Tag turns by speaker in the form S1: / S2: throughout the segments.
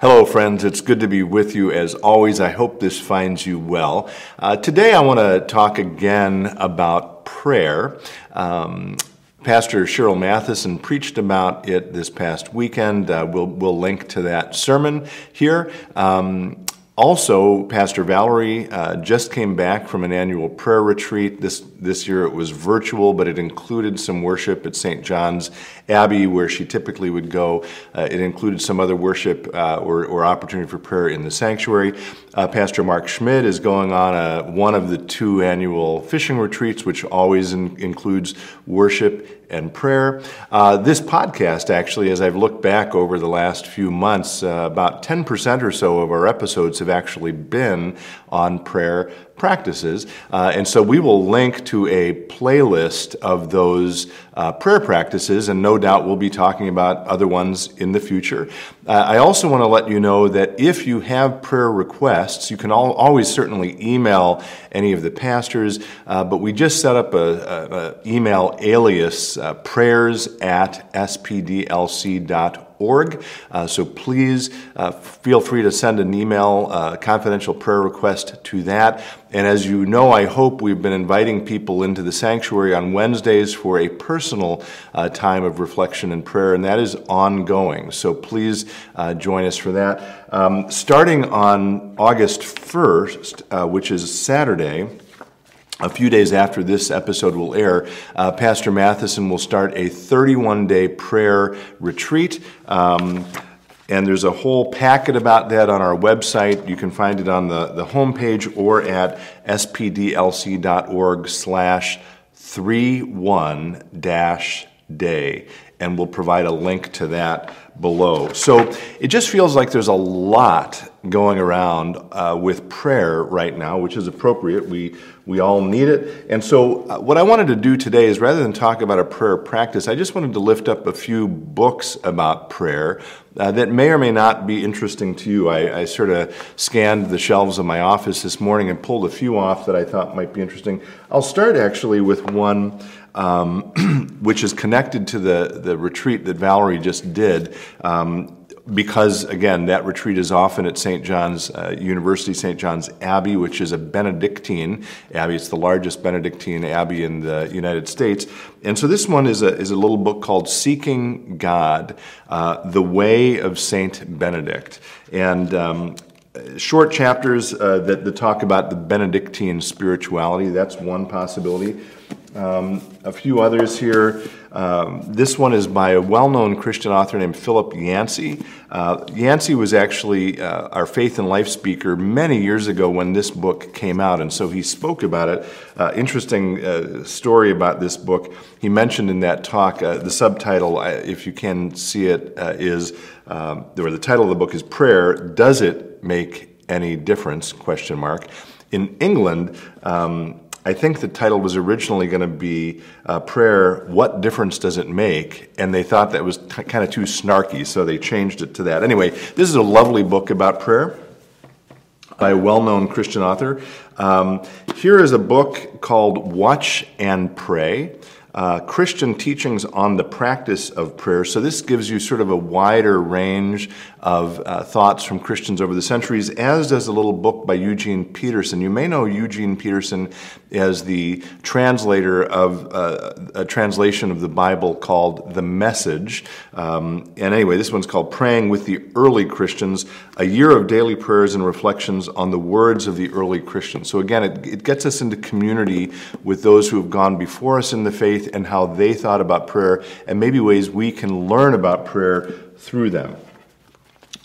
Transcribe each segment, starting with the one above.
S1: Hello, friends. It's good to be with you as always. I hope this finds you well. Uh, today, I want to talk again about prayer. Um, Pastor Cheryl Matheson preached about it this past weekend. Uh, we'll, we'll link to that sermon here. Um, also, Pastor Valerie uh, just came back from an annual prayer retreat. This, this year it was virtual, but it included some worship at St. John's Abbey, where she typically would go. Uh, it included some other worship uh, or, or, opportunity for prayer in the sanctuary. Uh, Pastor Mark Schmidt is going on a, one of the two annual fishing retreats, which always in, includes worship and prayer. Uh, this podcast, actually, as I've looked back over the last few months, uh, about 10% or so of our episodes have actually been on prayer practices. Uh, and so we will link to a playlist of those uh, prayer practices, and no doubt we'll be talking about other ones in the future. Uh, I also want to let you know that if you have prayer requests, you can always certainly email any of the pastors, uh, but we just set up a email alias uh, prayers at spdlc.org org. Uh, so please uh, feel free to send an email, uh, confidential prayer request to that. And as you know, I hope we've been inviting people into the sanctuary on Wednesdays for a personal uh, time of reflection and prayer, and that is ongoing. So please uh, join us for that. Um, starting on August 1st, uh, which is Saturday, a few days after this episode will air, uh, Pastor Matheson will start a 31 day prayer retreat. Um, and there's a whole packet about that on our website. You can find it on the, the homepage or at spdlc.org slash 31 dash day. And we'll provide a link to that below. So it just feels like there's a lot going around uh, with prayer right now, which is appropriate. We, we all need it. And so, uh, what I wanted to do today is rather than talk about a prayer practice, I just wanted to lift up a few books about prayer uh, that may or may not be interesting to you. I, I sort of scanned the shelves of my office this morning and pulled a few off that I thought might be interesting. I'll start actually with one um, which is connected to the, the retreat that Valerie just did. Um, because again, that retreat is often at St. John's uh, University, St. John's Abbey, which is a Benedictine abbey. It's the largest Benedictine abbey in the United States. And so this one is a, is a little book called Seeking God, uh, The Way of St. Benedict. And um, short chapters uh, that, that talk about the Benedictine spirituality. That's one possibility. Um, a few others here. Um, this one is by a well known Christian author named Philip Yancey. Uh, Yancey was actually uh, our faith and life speaker many years ago when this book came out, and so he spoke about it. Uh, interesting uh, story about this book. He mentioned in that talk, uh, the subtitle, uh, if you can see it, is um, or the title of the book is Prayer Does It Make Any Difference? Question mark. In England, um, I think the title was originally going to be uh, Prayer, What Difference Does It Make? And they thought that was t- kind of too snarky, so they changed it to that. Anyway, this is a lovely book about prayer by a well known Christian author. Um, here is a book called Watch and Pray uh, Christian teachings on the practice of prayer. So, this gives you sort of a wider range of uh, thoughts from Christians over the centuries, as does a little book by Eugene Peterson. You may know Eugene Peterson as the translator of uh, a translation of the Bible called The Message. Um, and anyway, this one's called Praying with the Early Christians A Year of Daily Prayers and Reflections on the Words of the Early Christians. So, again, it, it gets us into community with those who have gone before us in the faith and how they thought about prayer, and maybe ways we can learn about prayer through them.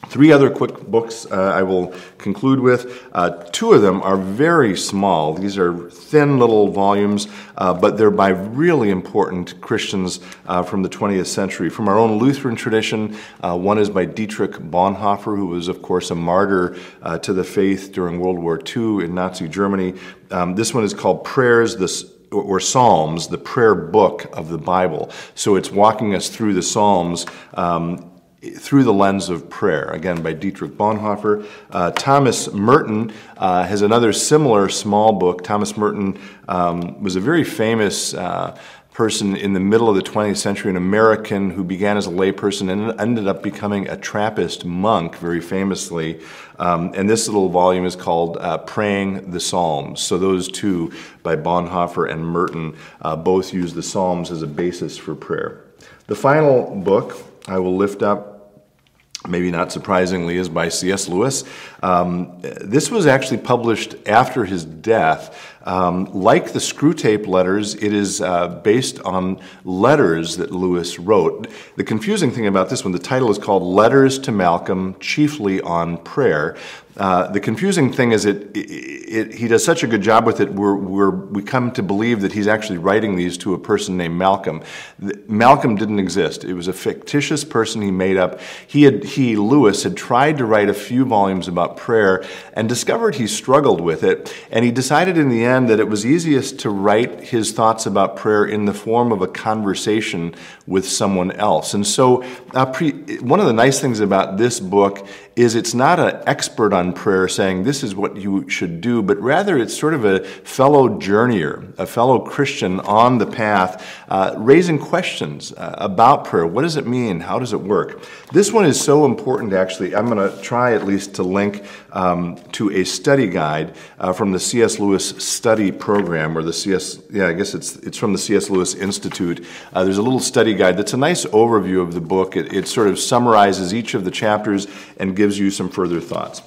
S1: Three other quick books uh, I will conclude with. Uh, two of them are very small. These are thin little volumes, uh, but they're by really important Christians uh, from the 20th century. From our own Lutheran tradition, uh, one is by Dietrich Bonhoeffer, who was, of course, a martyr uh, to the faith during World War II in Nazi Germany. Um, this one is called Prayers, the or Psalms, the prayer book of the Bible. So it's walking us through the Psalms um, through the lens of prayer, again by Dietrich Bonhoeffer. Uh, Thomas Merton uh, has another similar small book. Thomas Merton um, was a very famous uh, person in the middle of the 20th century, an American who began as a layperson and ended up becoming a Trappist monk, very famously. Um, and this little volume is called uh, Praying the Psalms. So those two, by Bonhoeffer and Merton, uh, both use the Psalms as a basis for prayer. The final book I will lift up maybe not surprisingly, is by C.S. Lewis. Um, this was actually published after his death. Um, like the Screwtape letters, it is uh, based on letters that Lewis wrote. The confusing thing about this one, the title is called Letters to Malcolm, chiefly on prayer. Uh, the confusing thing is it, it, it, he does such a good job with it, we're, we're, we come to believe that he's actually writing these to a person named Malcolm. The, Malcolm didn't exist. It was a fictitious person he made up. He, had, he, Lewis, had tried to write a few volumes about prayer and discovered he struggled with it. And he decided in the end that it was easiest to write his thoughts about prayer in the form of a conversation with someone else. And so, uh, pre, one of the nice things about this book is it's not an expert on prayer saying this is what you should do, but rather it's sort of a fellow journeyer, a fellow Christian on the path, uh, raising questions uh, about prayer. What does it mean? How does it work? This one is so important, actually. I'm going to try at least to link um, to a study guide uh, from the C.S. Lewis Study Program, or the C.S. Yeah, I guess it's it's from the C.S. Lewis Institute. Uh, there's a little study guide that's a nice overview of the book. It, it sort of summarizes each of the chapters and gives you some further thoughts.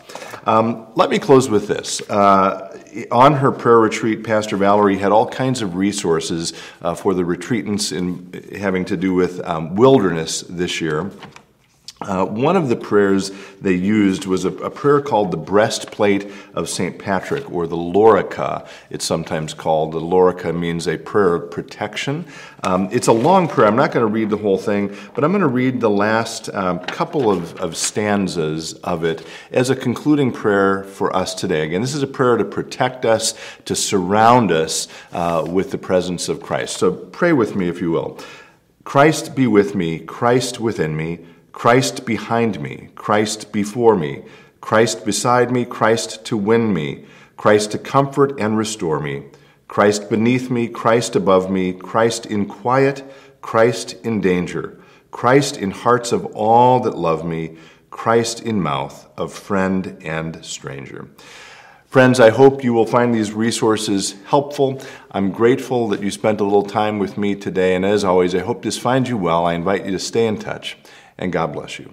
S1: Um, let me close with this. Uh, on her prayer retreat, Pastor Valerie had all kinds of resources uh, for the retreatants in having to do with um, wilderness this year. Uh, one of the prayers they used was a, a, prayer called the breastplate of St. Patrick, or the Lorica, it's sometimes called. The Lorica means a prayer of protection. Um, it's a long prayer. I'm not going to read the whole thing, but I'm going to read the last um, couple of, of stanzas of it as a concluding prayer for us today. Again, this is a prayer to protect us, to surround us uh, with the presence of Christ. So pray with me, if you will. Christ be with me, Christ within me. Christ behind me, Christ before me, Christ beside me, Christ to win me, Christ to comfort and restore me, Christ beneath me, Christ above me, Christ in quiet, Christ in danger, Christ in hearts of all that love me, Christ in mouth of friend and stranger. Friends, I hope you will find these resources helpful. I'm grateful that you spent a little time with me today, and as always, I hope this finds you well. I invite you to stay in touch and God bless you.